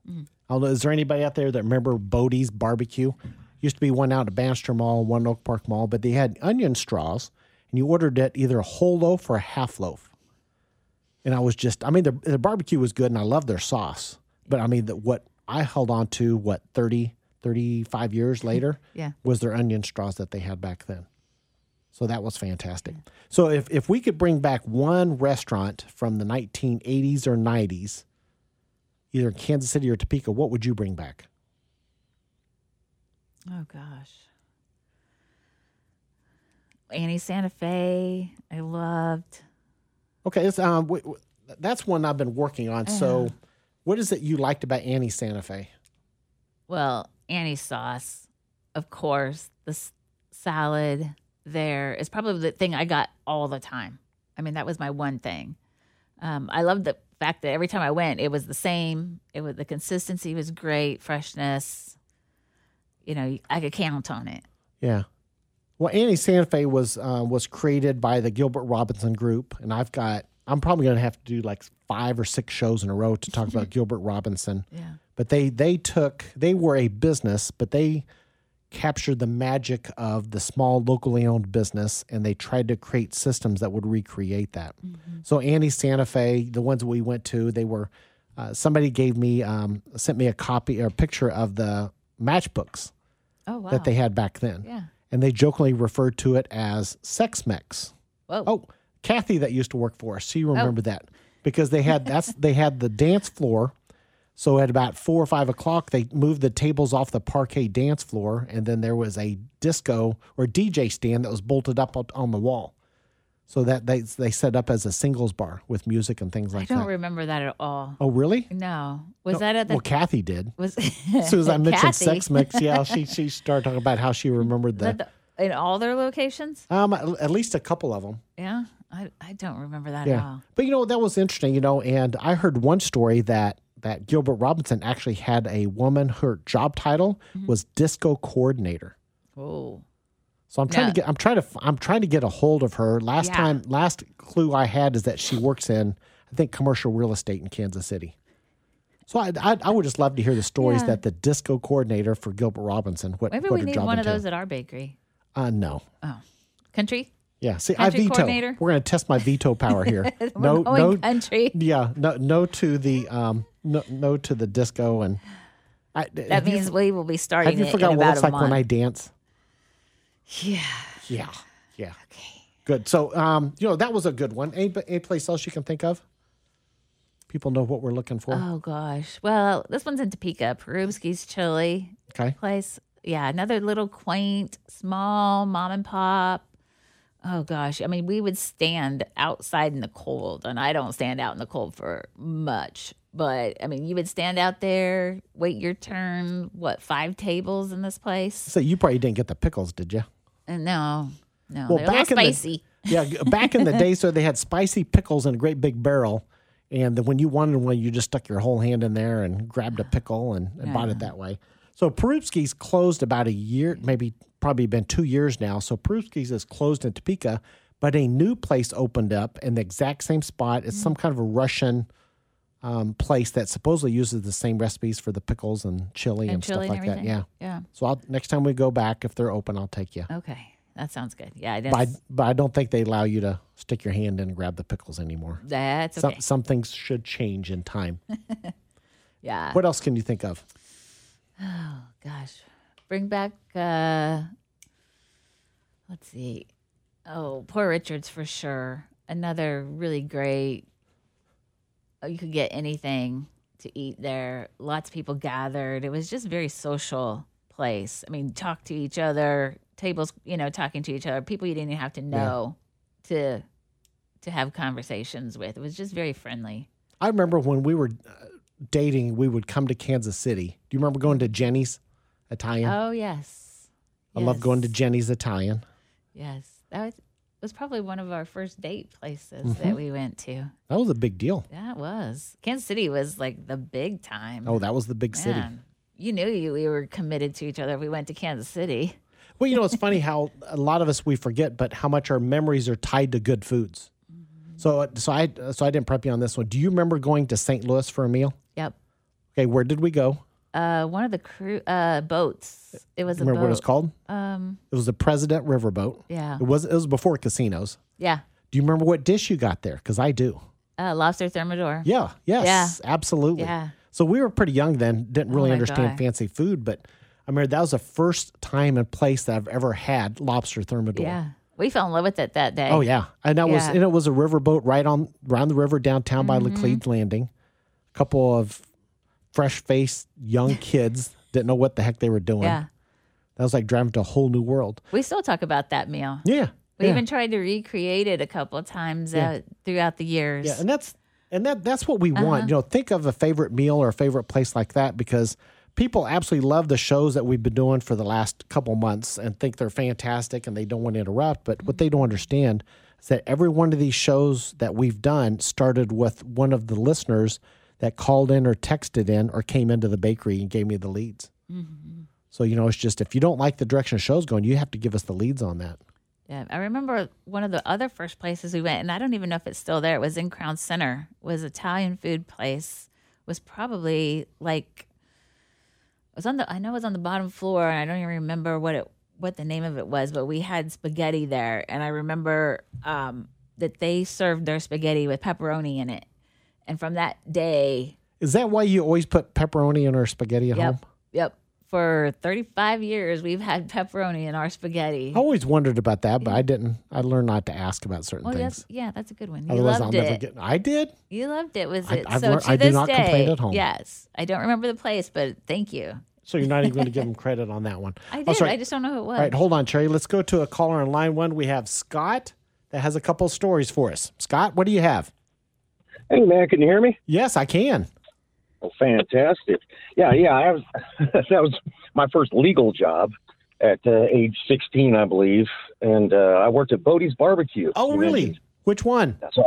Mm. I don't know, is there anybody out there that remember Bodie's Barbecue? Used to be one out at Bannister Mall, one Oak Park Mall, but they had onion straws, and you ordered it either a whole loaf or a half loaf. And I was just, I mean, the, the barbecue was good, and I loved their sauce. But I mean, the, what I held on to, what 30, 35 years later, Yeah. was their onion straws that they had back then. So that was fantastic. So if, if we could bring back one restaurant from the 1980s or 90s, either in Kansas City or Topeka, what would you bring back? Oh gosh. Annie Santa Fe, I loved. Okay, it's, um, w- w- that's one I've been working on. So what is it you liked about Annie Santa Fe? Well, Annie's sauce, of course. The s- salad there is probably the thing I got all the time. I mean, that was my one thing. Um, I loved the fact that every time I went, it was the same. It was the consistency was great, freshness. You know, I could count on it. Yeah. Well, Annie Santa Fe was uh, was created by the Gilbert Robinson Group, and I've got I'm probably going to have to do like five or six shows in a row to talk about *laughs* Gilbert Robinson. Yeah. But they they took they were a business, but they captured the magic of the small locally owned business, and they tried to create systems that would recreate that. So Annie Santa Fe, the ones we went to, they were uh, somebody gave me um, sent me a copy or a picture of the matchbooks Oh wow. that they had back then yeah. and they jokingly referred to it as sex mex. Whoa. Oh, Kathy that used to work for us, she remembered that because they had that's they had the dance floor. So at about four or five o'clock, they moved the tables off the parquet dance floor, and then there was a disco or DJ stand that was bolted up on- the wall. So that they they set up as a singles bar with music and things like that. I don't that. remember that at all. oh, really? No. Was that at the Well, Kathy did. was As soon as I mentioned Kathy? sex mix, yeah, *laughs* she she started talking about how she remembered the that the- in all their locations? um at least a couple of them. Yeah. I, I don't remember that at Yeah. all. But you know, that was interesting, you know, and I heard one story that that Gilbert Robinson actually had a woman, her job title Mm-hmm. was disco coordinator. Oh. So I'm trying Now- to get I'm trying to I'm trying to get a hold of her. Last Yeah. time last clue I had is that she works in I think commercial real estate in Kansas City. So I, I, I would just love to hear the stories Yeah. that the disco coordinator for Gilbert Robinson. What, Maybe what we need one of those at our bakery. Uh, no. Oh. Country? Yeah. See, Country I veto. We're going to test my veto power here. *laughs* no, no, country. Yeah, no, no to the um, no, no to the disco, and I, That have you- means we will be starting have you forgot in what it's like month. when I dance? yeah. Yeah, yeah. Okay, good. So, um, you know, that was a good one. Any, any place else you can think of? People know what we're looking for. Oh gosh. Well, this one's in Topeka, Porubsky's Chili okay, place. Yeah, another little quaint, small mom and pop. Oh gosh. I mean, we would stand outside in the cold, and I don't stand out in the cold for much. But I mean, you would stand out there, wait your turn. What, five tables in this place? so you probably didn't get the pickles, did you? Uh, and no, no, Well, little back in the- spicy. *laughs* Yeah, back in the day, so they had spicy pickles in a great big barrel, and then when you wanted one, you just stuck your whole hand in there and grabbed a pickle and, and bought it that way. So Porubsky's closed about a year, maybe probably been two years now. So Porubsky's is closed in Topeka, but a new place opened up in the exact same spot. It's some kind of a Russian um, place that supposedly uses the same recipes for the pickles and chili and, and chili stuff and like that. Yeah. Yeah. So I'll, next time we go back, if they're open, I'll take you. Okay. That sounds good. Yeah. But I, but I don't think they allow you to stick your hand in and grab the pickles anymore. That's Some, okay. some things should change in time. *laughs* yeah. what else can you think of? *sighs* Oh gosh. Bring back uh let's see. Oh, Poor Richards for sure. Another really great oh, you could get anything to eat there. Lots of people gathered. It was just a very social place. I mean, talk to each other, tables, you know, talking to each other, people you didn't even have to know to to have conversations with. It was just very friendly. I remember when we were uh, dating, we would come to Kansas City. Do you remember going to Jenny's Italian? Oh, yes. I love going to Jenny's Italian. Yes, that was, was probably one of our first date places Mm-hmm. that we went to. That was a big deal. That was Kansas City was like the big time. Oh, that was the big city. You knew you we were committed to each other if we went to Kansas City. *laughs* Well, you know, it's funny *laughs* how a lot of us we forget, but how much our memories are tied to good foods. So, so I, so I didn't prep you on this one. Do you remember going to St. Louis for a meal? Yep. Okay, where did we go? Uh, one of the crew uh, boats. It was a Remember boat. what it was called? Um, It was the President Riverboat. yeah, It was it was before casinos. yeah. Do you remember what dish you got there? Because I do. Uh, lobster thermidor. Yeah. Yes. Absolutely. Yeah. So we were pretty young then. Didn't really my understand God. fancy food, but I remember that was the first time and place that I've ever had lobster thermidor. Yeah. We fell in love with it that day. Oh yeah, and that was and it was a riverboat right on around the river downtown by Mm-hmm. Laclede's Landing. A couple of fresh faced young kids didn't know what the heck they were doing. Yeah. That was like driving to a whole new world. We still talk about that meal. Yeah. We yeah. even tried to recreate it a couple of times Yeah. uh, throughout the years. Yeah, and that's and that that's what we Uh-huh. want. You know, think of a favorite meal or a favorite place like that because people absolutely love the shows that we've been doing for the last couple months and think they're fantastic and they don't want to interrupt. But what they don't understand is that every one of these shows that we've done started with one of the listeners that called in or texted in or came into the bakery and gave me the leads. Mm-hmm. So you know, it's just if you don't like the direction the show's going, you have to give us the leads on that. Yeah, I remember one of the other first places we went, and I don't even know if it's still there. It was in Crown Center. Was Italian food place. Was probably like it was on the. I know it was on the bottom floor, and I don't even remember what it what the name of it was. But we had spaghetti there, and I remember um, that they served their spaghetti with pepperoni in it. And from that day, Is that why you always put pepperoni in our spaghetti at yep, home? yep, for thirty five years we've had pepperoni in our spaghetti. I always wondered about that, but I didn't. I learned not to ask about certain Oh, things. that's yeah, that's a good one. You Otherwise, loved I'll it. get. I did. You loved it, was I- it? I've so learned- to I do not day, complain at home. Yes, I don't remember the place, but thank you. So you're not even going to give *laughs* them credit on that one. I Oh, did. sorry. I just don't know who it was. All right, hold on, Cherrie. Let's go to a caller on line one. We have Scott that has a couple stories for us. Scott, what do you have? Hey man, can you hear me? Yes, I can. Oh, fantastic! Yeah, yeah. I was *laughs* that was my first legal job at uh, age 16, I believe, and uh, I worked at Bodie's Barbecue. Oh, really? mentioned- Which one? That's right.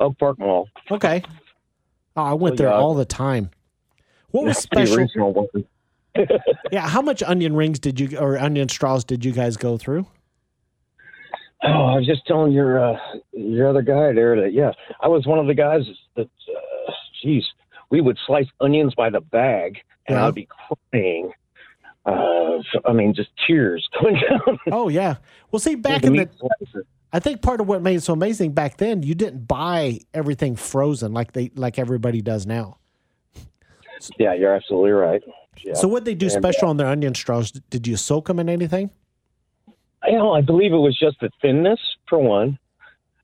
Oak Park Mall. Okay. Oh, I went Oh, there yeah. all the time. What was *laughs* special? *laughs* Yeah, how much onion rings did you or onion straws did you guys go through? Oh, I was just telling your uh, your other guy there that yeah, I was one of the guys that, uh, geez, we would slice onions by the bag, and Yeah. I'd be crying. Uh, so- I mean, just tears *laughs* going down. Oh yeah. Well, see, back in the. I think part of what made it so amazing back then, you didn't buy everything frozen like they like everybody does now. Yeah, you're absolutely right. Yeah. So what they do And, special on their onion straws? Did you soak them in anything? You know, I believe it was just the thinness for one,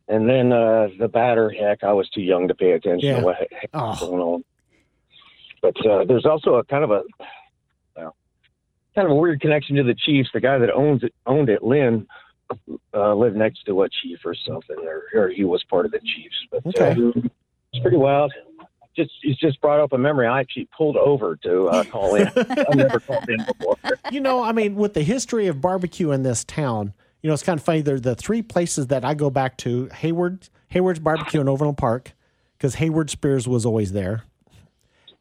and then uh, the batter. Heck, I was too young to pay attention Yeah. to what heck was Oh, going on. But uh, there's also a kind of a well, kind of a weird connection to the Chiefs. The guy that owns it owned it, Lynn, uh, lived next to a chief or something, or, or he was part of the Chiefs. But Okay. uh, it's pretty wild. Just it's just brought up a memory. I actually pulled over to uh, call in. *laughs* I've never called in before. you know, I mean, with the history of barbecue in this town, you know, it's kind of funny. They're the three places that I go back to: Hayward, Hayward's Barbecue in Overland Park, because Hayward Spears was always there.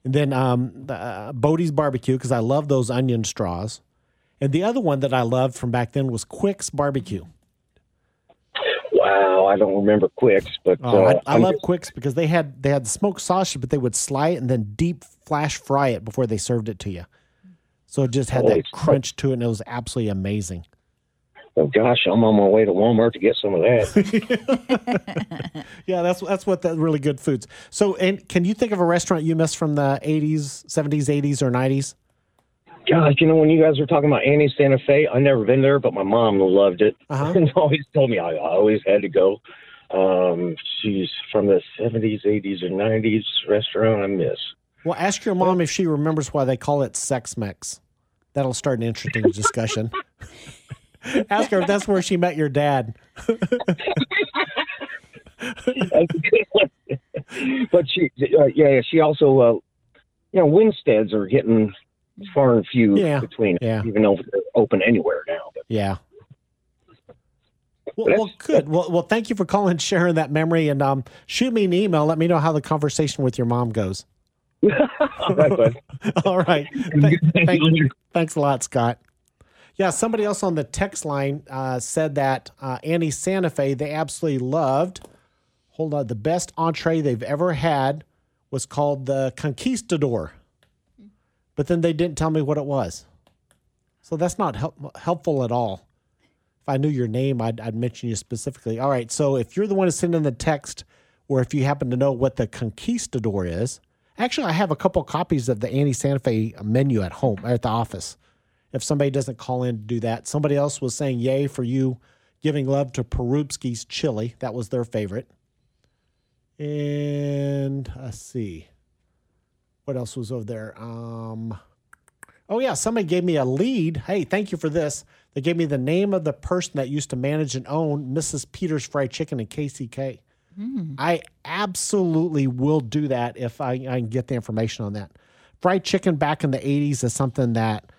And then um, the, uh, Bodie's Barbecue, because I love those onion straws. And the other one that I loved from back then was Quick's Barbecue. Wow, I don't remember quicks, but Oh, uh, I, I love just- Quicks because they had they had smoked sausage, but they would slide it and then deep flash fry it before they served it to you. So it just had Holy that crunch to it, and it was absolutely amazing. Oh gosh, I'm on my way to Walmart to get some of that. *laughs* *laughs* Yeah, that's that's what the really good foods. So, and can you think of a restaurant you missed from the '80s, '70s, '80s, or '90s? God, you know when you guys were talking about Annie's Santa Fe, I never been there, but my mom loved it Uh-huh. *laughs* and always told me I, I always had to go. Um, she's from the 70s, 80s, or 90s restaurant I miss. Well, ask your mom if she remembers why they call it Sex Mex. That'll start an interesting *laughs* discussion. ask her if that's where she met your dad. *laughs* but she, uh, yeah, she also, uh, you know, Winsteads are getting far and few Yeah, between, yeah. even though they're open anywhere now. But Yeah. Well, well, good. Well, well, thank you for calling, and sharing that memory, and um, shoot me an email. Let me know how the conversation with your mom goes. *laughs* All right. *laughs* All right. Thank, thank, thanks a lot, Scott. Yeah, somebody else on the text line uh, said that uh, Annie Santa Fe they absolutely loved. Hold on, the best entree they've ever had was called the Conquistador, but then they didn't tell me what it was. So that's not help, helpful at all. If I knew your name, I'd, I'd mention you specifically. All right, so if you're the one to send in the text, or if you happen to know what the Conquistador is, actually, I have a couple copies of the Annie Santa Fe menu at home at the office if somebody doesn't call in to do that. Somebody else was saying yay for you giving love to Porubsky's chili. That was their favorite. And let's see. What else was over there? Um, oh, yeah. Somebody gave me a lead. Hey, thank you for this. They gave me the name of the person that used to manage and own Mrs. Peters Fried Chicken in KCK. I absolutely will do that if I, I can get the information on that. Fried chicken back in the 80s is something that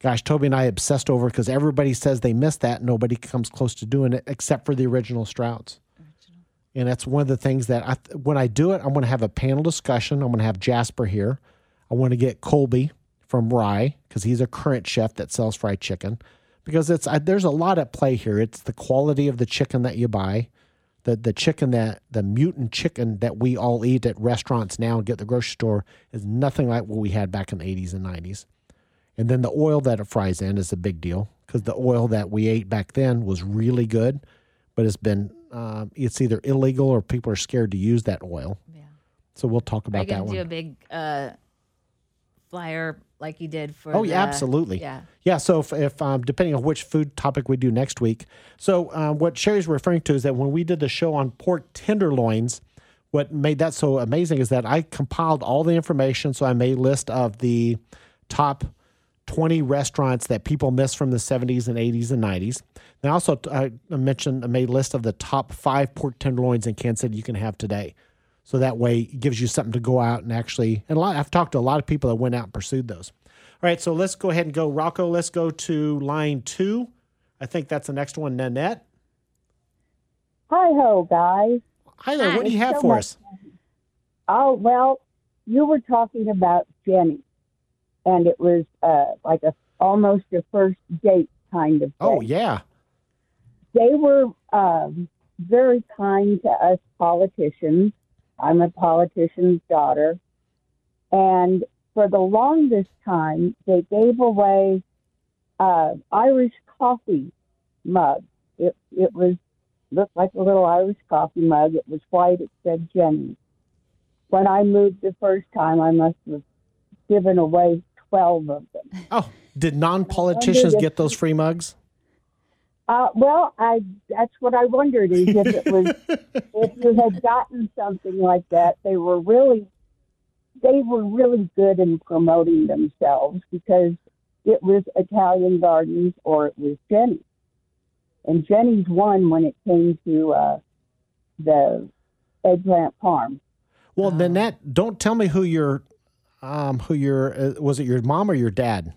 gosh, Toby and I obsessed over because everybody says they miss that. Nobody comes close to doing it except for the original Strouds. And that's one of the things that I, when I do it, I'm going to have a panel discussion. I'm going to have Jasper here. I want to get Colby from Rye because he's a current chef that sells fried chicken. Because it's I, there's a lot at play here. It's the quality of the chicken that you buy, the the chicken that the mutant chicken that we all eat at restaurants now and get at the grocery store is nothing like what we had back in the 80s and 90s. And then the oil that it fries in is a big deal because the oil that we ate back then was really good, but it's been um, it's either illegal or people are scared to use that oil. Yeah. So we'll talk about that gonna do a big uh, flyer like you did for? Oh yeah, absolutely. Yeah. Yeah. So if, if um, depending on which food topic we do next week, so uh, what Cherrie's referring to is that when we did the show on pork tenderloins, what made that so amazing is that I compiled all the information. So I made a list of the top 20 restaurants that people miss from the 70s and 80s and 90s. And I also uh, mentioned, I made a list of the top five pork tenderloins in Kansas City you can have today. So that way it gives you something to go out and actually, and a lot, I've talked to a lot of people that went out and pursued those. All right, so let's go ahead and go. Rocco, let's go to line two. I think that's the next one, Nanette. Hi ho, guys. Hi there, what do you have so for much- us? Oh, well, you were talking about Jenny, and it was uh, like a almost a first date kind of thing. Oh, yeah. They were um, very kind to us politicians. I'm a politician's daughter. And for the longest time, they gave away uh, Irish coffee mug. It, it was looked like a little Irish coffee mug. It was white. It said Jenny. When I moved the first time, I must have given away 12 of them. Oh, did non politicians get those free mugs? Uh, well, I that's what I wondered is if it was *laughs* if you had gotten something like that, they were really they were really good in promoting themselves because it was Italian Gardens or it was Jenny, and Jenny's won when it came to uh, the eggplant farm. Well, Nanette, don't tell me who your, um, who your, uh, was it your mom or your dad?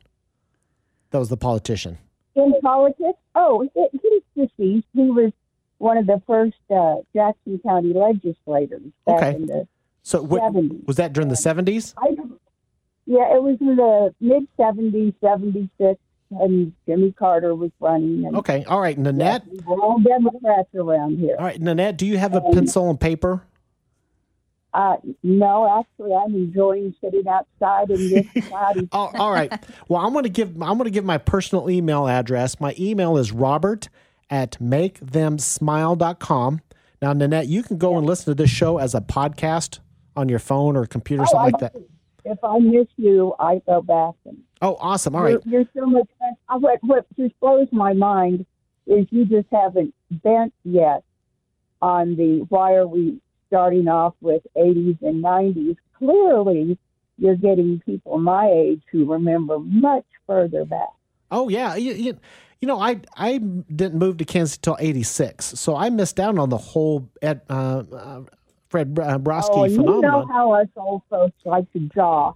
That was the politician. in politics. Oh, he, he's deceased. He was one of the first uh, Jackson County legislators Okay. So what, 70s. was that during the 70s? I, yeah, it was in the mid seventies, seventy six, and Jimmy Carter was running. And Okay. All right, Nanette. were all Democrats around here. All right, Nanette, do you have a pencil and paper? Uh, no, actually, I'm enjoying sitting outside in this *laughs* cloudy. Oh, all right. Well, I'm going to give I'm going to give my personal email address. My email is robert at makethemsmile.com. Now, Nanette, you can go and listen to this show as a podcast on your phone or computer, Oh, something I like that. If I miss you, I go back and Oh, awesome. All right. You're, you're so much fun. Uh, What, what just blows my mind is you just haven't bent yet on the why are we starting off with 80s and 90s. Clearly, you're getting people my age who remember much further back. Oh yeah, you, you, you know I I didn't move to Kansas till '86, so I missed out on the whole Ed, uh, uh, Fred uh, Broski oh, and you know how us old folks like to jaw.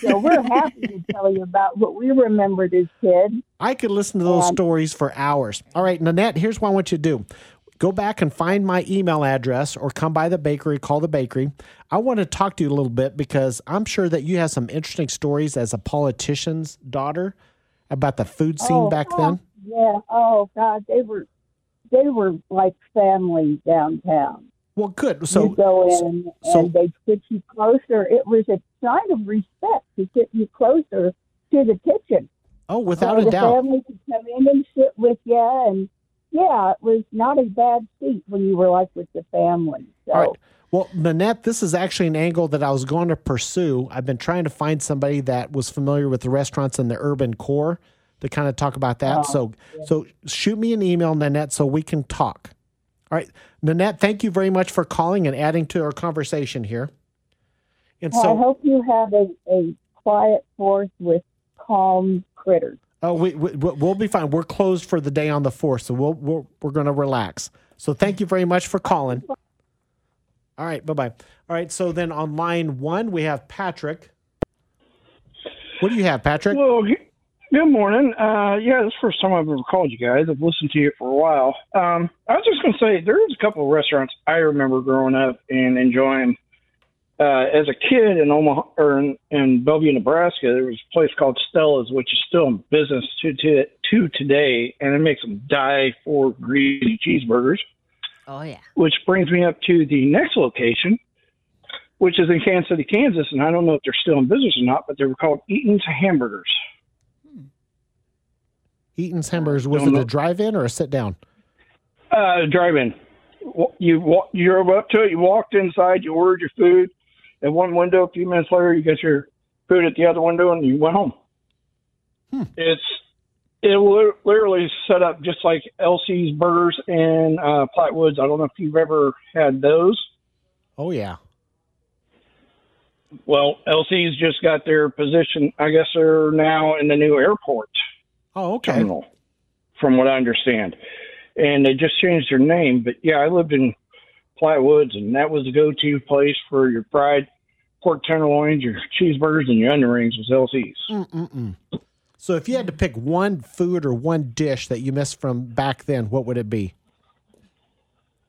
So we're happy to *laughs* tell you about what we remembered as kids. I could listen to those Um, stories for hours. All right, Nanette, here's what I want you to do. Go back and find my email address or come by the bakery, call the bakery. I want to talk to you a little bit because I'm sure that you have some interesting stories as a politician's daughter about the food scene Oh, back oh, then. Yeah. Oh God, they were they were like family downtown. Well, good. So you So, go in so- and they sit you closer. It was a sign of respect to sit you closer to the kitchen. oh, without Where a the doubt. family could come in and sit with you, and yeah, it was not a bad seat when you were like with the family. So All right. Well, Nanette, this is actually an angle that I was going to pursue. I've been trying to find somebody that was familiar with the restaurants in the urban core to kind of talk about that. Oh, so, so shoot me an email, Nanette, so we can talk. All right, Nanette, thank you very much for calling and adding to our conversation here. And Well, I hope you have a, a quiet fourth with calm critters. Oh, we, we we'll be fine. We're closed for the day on the fourth, so we'll, we're we're to relax. So, thank you very much for calling. All right, bye bye. All right, so then on line one we have Patrick. What do you have, Patrick? Well, good morning. Uh, yeah, this is the first time I've ever called you guys. I've listened to you for a while. Um, I was just to say there's a couple of restaurants I remember growing up and enjoying. Uh, as a kid in Omaha or in, in Bellevue, Nebraska, there was a place called Stella's, which is still in business to, to, to today, and it makes them die for greasy cheeseburgers. Oh yeah. Which brings me up to the next location, which is in Kansas City, Kansas, and I don't know if they're still in business or not, but they were called Eaton's Hamburgers. Eaton's Hamburgers. Was it know. a drive-in or a sit-down? Uh, drive-in. You wa- you drove up to it. You walked inside. You ordered your food. At one window, a few minutes later, you got your food at the other window, and you went home. Hmm. It's it literally set up just like LC's Burgers and uh, Platte Woods. I don't know if you've ever had those. Oh yeah. Well, LC's just got their position. I guess they're now in the new airport Oh okay. terminal, from what I understand. And they just changed their name. But yeah, I lived in Platte Woods, and that was the go-to place for your fried pork tenderloins, your cheeseburgers, and your onion rings was LC's. Mm-mm-mm. So if you had to pick one food or one dish that you missed from back then, what would it be?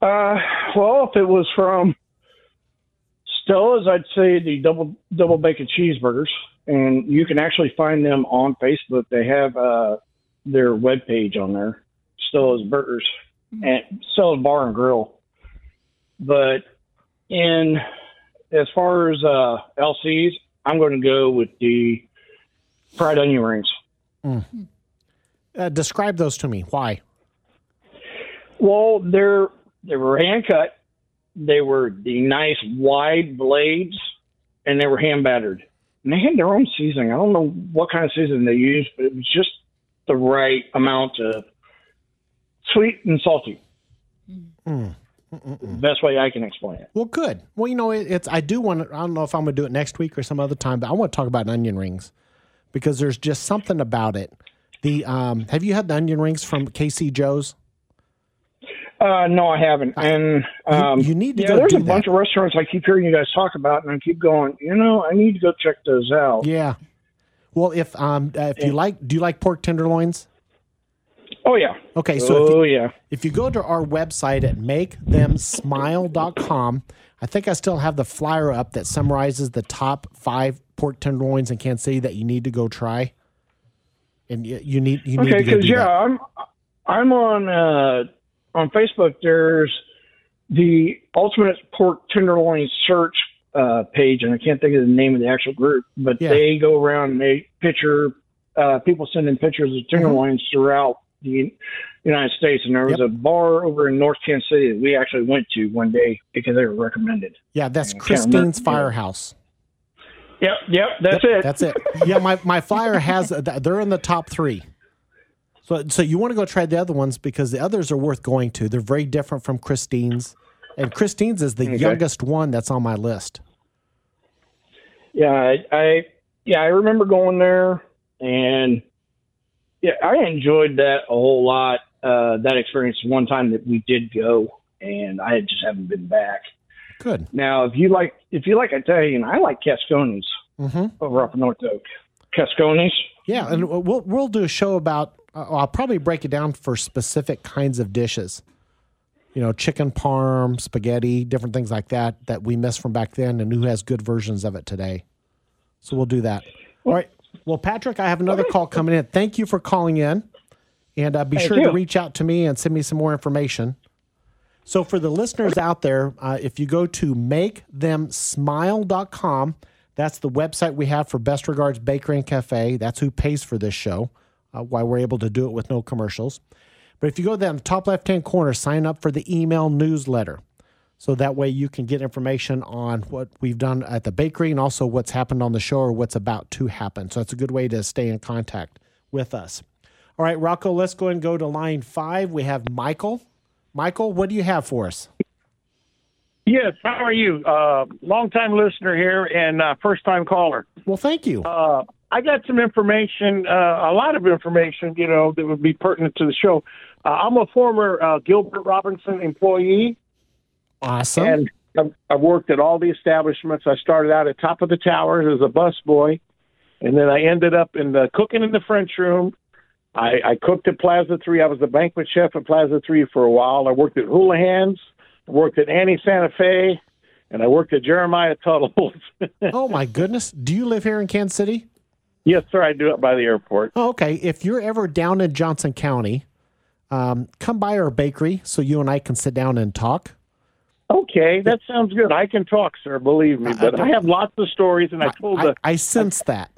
Uh, well, if it was from Stella's, I'd say the double double bacon cheeseburgers, and you can actually find them on Facebook. They have uh, their web page on there, Stella's Burgers and Stella's Bar and Grill. But in as far as uh, LC's, I'm going to go with the fried onion rings. Uh, describe those to me. Why? Well, they're they were hand cut. They were the nice wide blades, and they were hand battered. And they had their own seasoning. I don't know what kind of seasoning they used, but it was just the right amount of sweet and salty. Mm. Best way I can explain it. Well, good. Well, you know, it, it's. I do want. to I don't know if I'm going to do it next week or some other time, but I want to talk about onion rings because there's just something about it. The um, have you had the onion rings from KC Joe's? Uh, no, I haven't. And um, you need to yeah, go there's a bunch of restaurants I keep hearing you guys talk about, and I keep going. You know, I need to go check those out. Yeah. Well, if um, uh, if you like, do you like pork tenderloins? Oh yeah. Okay, so if oh you, yeah. if you go to our website at makethemsmile.com, I think I still have the flyer up that summarizes the top five pork tenderloins in Kansas City that you need to go try. And you, you need you need Okay, to go because do yeah, that. I'm I'm on uh, on Facebook. There's the Ultimate Pork Tenderloin Search uh, page, and I can't think of the name of the actual group, but Yeah. they go around and they picture uh, people sending pictures of tenderloins throughout the United States. And there was. Yep. a bar over in North Kansas City that we actually went to one day because they were recommended. Yeah, that's I. Christine's Firehouse. Yep, yep, that's Yep, it. That's it. Yeah, my, my flyer has *laughs* they're in the top three. So so you want to go try the other ones because the others are worth going to. They're very different from Christine's, and Christine's is the Okay. youngest one that's on my list. Yeah, I, I yeah, I remember going there and yeah, I enjoyed that a whole lot. Uh, that experience one time that we did go and I just haven't been back. Good. Now, if you like, if you like Italian, I like Cascones. over up in North Oak. Cascones. Yeah, and we'll we'll do a show about. Uh, I'll probably break it down for specific kinds of dishes. You know, chicken parm, spaghetti, different things like that that we missed from back then, and who has good versions of it today. So we'll do that. All right. Well, Patrick, I have another call coming in. Thank you for calling in, and uh, be Thank sure to reach out to me and send me some more information. So, for the listeners out there, uh, if you go to makethemsmile.com, that's the website we have for Best Regards Bakery and Cafe. That's who pays for this show, uh, why we're able to do it with no commercials. But if you go down the top left hand corner, sign up for the email newsletter. So that way you can get information on what we've done at the bakery and also what's happened on the show or what's about to happen. So it's a good way to stay in contact with us. All right, Rocco, let's go and go to line five. We have Michael. Michael, what do you have for us? Yes, how are you? Uh, long time listener here and uh, first time caller. Well, thank you. Uh, I got some information, uh, a lot of information, you know, that would be pertinent to the show. Uh, I'm a former uh, Gilbert Robinson employee, Awesome. and I've, I've worked at all the establishments. I started out at Top of the Towers as a busboy, and then I ended up in the cooking in the French room. I, I cooked at Plaza Three. I was the banquet chef at Plaza Three for a while. I worked at Houlihan's, I worked at Annie Santa Fe, and I worked at Jeremiah Tuttle's. *laughs* oh, my goodness. Do you live here in Kansas City? yes, sir. I do it by the airport. Oh, okay. If you're ever down in Johnson County, um, come by our bakery so you and I can sit down and talk. Okay, that sounds good. I can talk, sir. Believe me, but I have lots of stories, and I told I, the I sense that.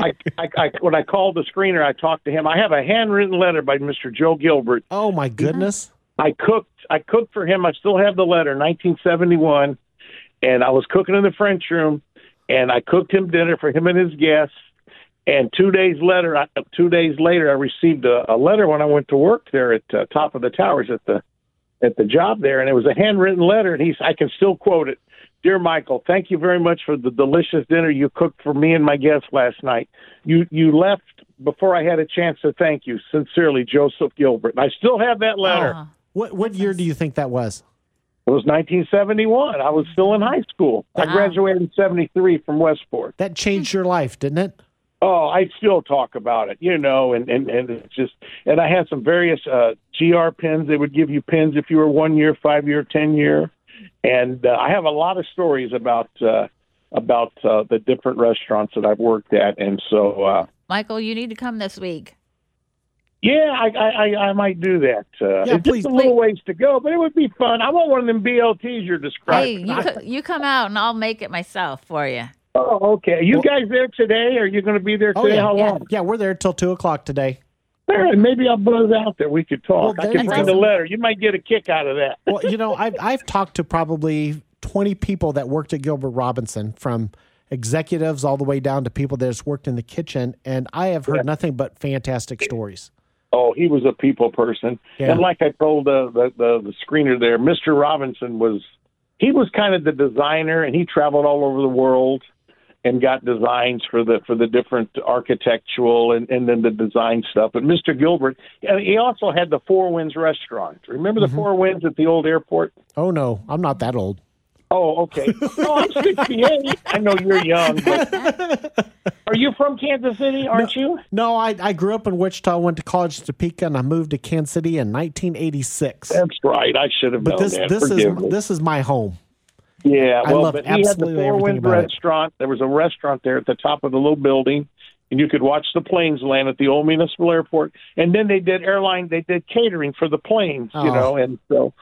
I, I, I when I called the screener, I talked to him. I have a handwritten letter by Mr. Joe Gilbert. Oh, my goodness. I cooked. I cooked for him. I still have the letter, 1971, and I was cooking in the French room, and I cooked him dinner for him and his guests. And two days later, I, two days later, I received a, a letter when I went to work there at uh, Top of the Towers at the at the job there, and it was a handwritten letter, and he's I can still quote it. Dear Michael, thank you very much for the delicious dinner you cooked for me and my guests last night. You you left before I had a chance to thank you. Sincerely, Joseph Gilbert. And I still have that letter. Oh, What what year do you think that was? It was 1971. I was still in high school. I graduated in 73 from Westport. That changed your life, didn't it? Oh, I still talk about it, you know, and, and, and it's just, and I had some various uh, GR pins. They would give you pins if you were one year, five year, 10 year. And uh, I have a lot of stories about, uh, about uh, the different restaurants that I've worked at. And so, uh, Michael, you need to come this week. yeah, I, I, I, I might do that. Uh, Yeah, it's please. just a little ways to go, but it would be fun. I want one of them BLTs you're describing. Hey, describing. you, co- you come out and I'll make it myself for you. Oh, okay. Are you guys there today? Are you going to be there Oh, today? yeah. How Yeah. long? Yeah, we're there till two o'clock today. Right, maybe I'll buzz out there. We could talk. Well, I can go. the letter. You might get a kick out of that. Well, you know, I've I've talked to probably twenty people that worked at Gilbert Robinson, from executives all the way down to people that just worked in the kitchen, and I have heard nothing but fantastic stories. Oh, he was a people person, Yeah. and like I told uh, the, the the screener there, Mister Robinson was he was kind of the designer, and he traveled all over the world and got designs for the for the different architectural and and then the design stuff. But Mister Gilbert, he also had the Four Winds restaurant. Remember the mm-hmm. Four Winds at the old airport? Oh no, I'm not that old. Oh, okay. Oh, I'm 68. I know you're young, but *laughs* are you from Kansas City? Aren't you? No, I, I grew up in Wichita, went to college in Topeka, and I moved to Kansas City in 1986. That's right. I should have But known this that. this is me. this is my home. Yeah, I well, love but he had the Four everything Winds about it. restaurant. There was a restaurant there at the top of the little building, and you could watch the planes land at the old municipal airport. And then they did airline. They did catering for the planes, you Oh. know. And so,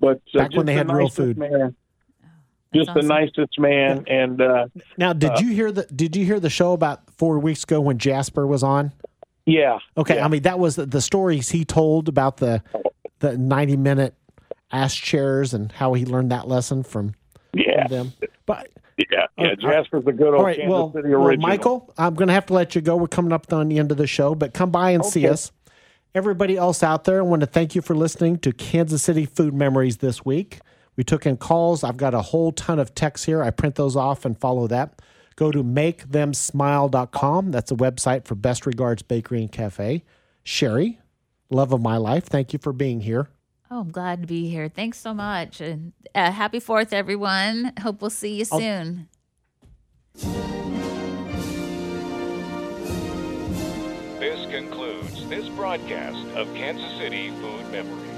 but uh, Back when they the had real food. Man, That's just the nicest man, and uh, Now, did you hear the Did you hear the show about four weeks ago when Jasper was on? yeah. Okay, yeah. I mean that was the, the stories he told about the the 90 minute ass chairs and how he learned that lesson from yeah, them. But yeah, yeah. Uh, Jasper's a good old right, Kansas well, City well, original. Michael, I'm going to have to let you go. We're coming up on the end of the show, but come by and see us. Everybody else out there, I want to thank you for listening to Kansas City Food Memories this week. We took in calls. I've got a whole ton of texts here. I print those off and follow that. Go to makethemsmile.com. That's a website for Best Regards Bakery and Cafe. Cherrie, love of my life, thank you for being here. Oh, I'm glad to be here. Thanks so much. And uh, happy 4th, everyone. Hope we'll see you I'll- soon. This concludes this broadcast of Kansas City Food Memories.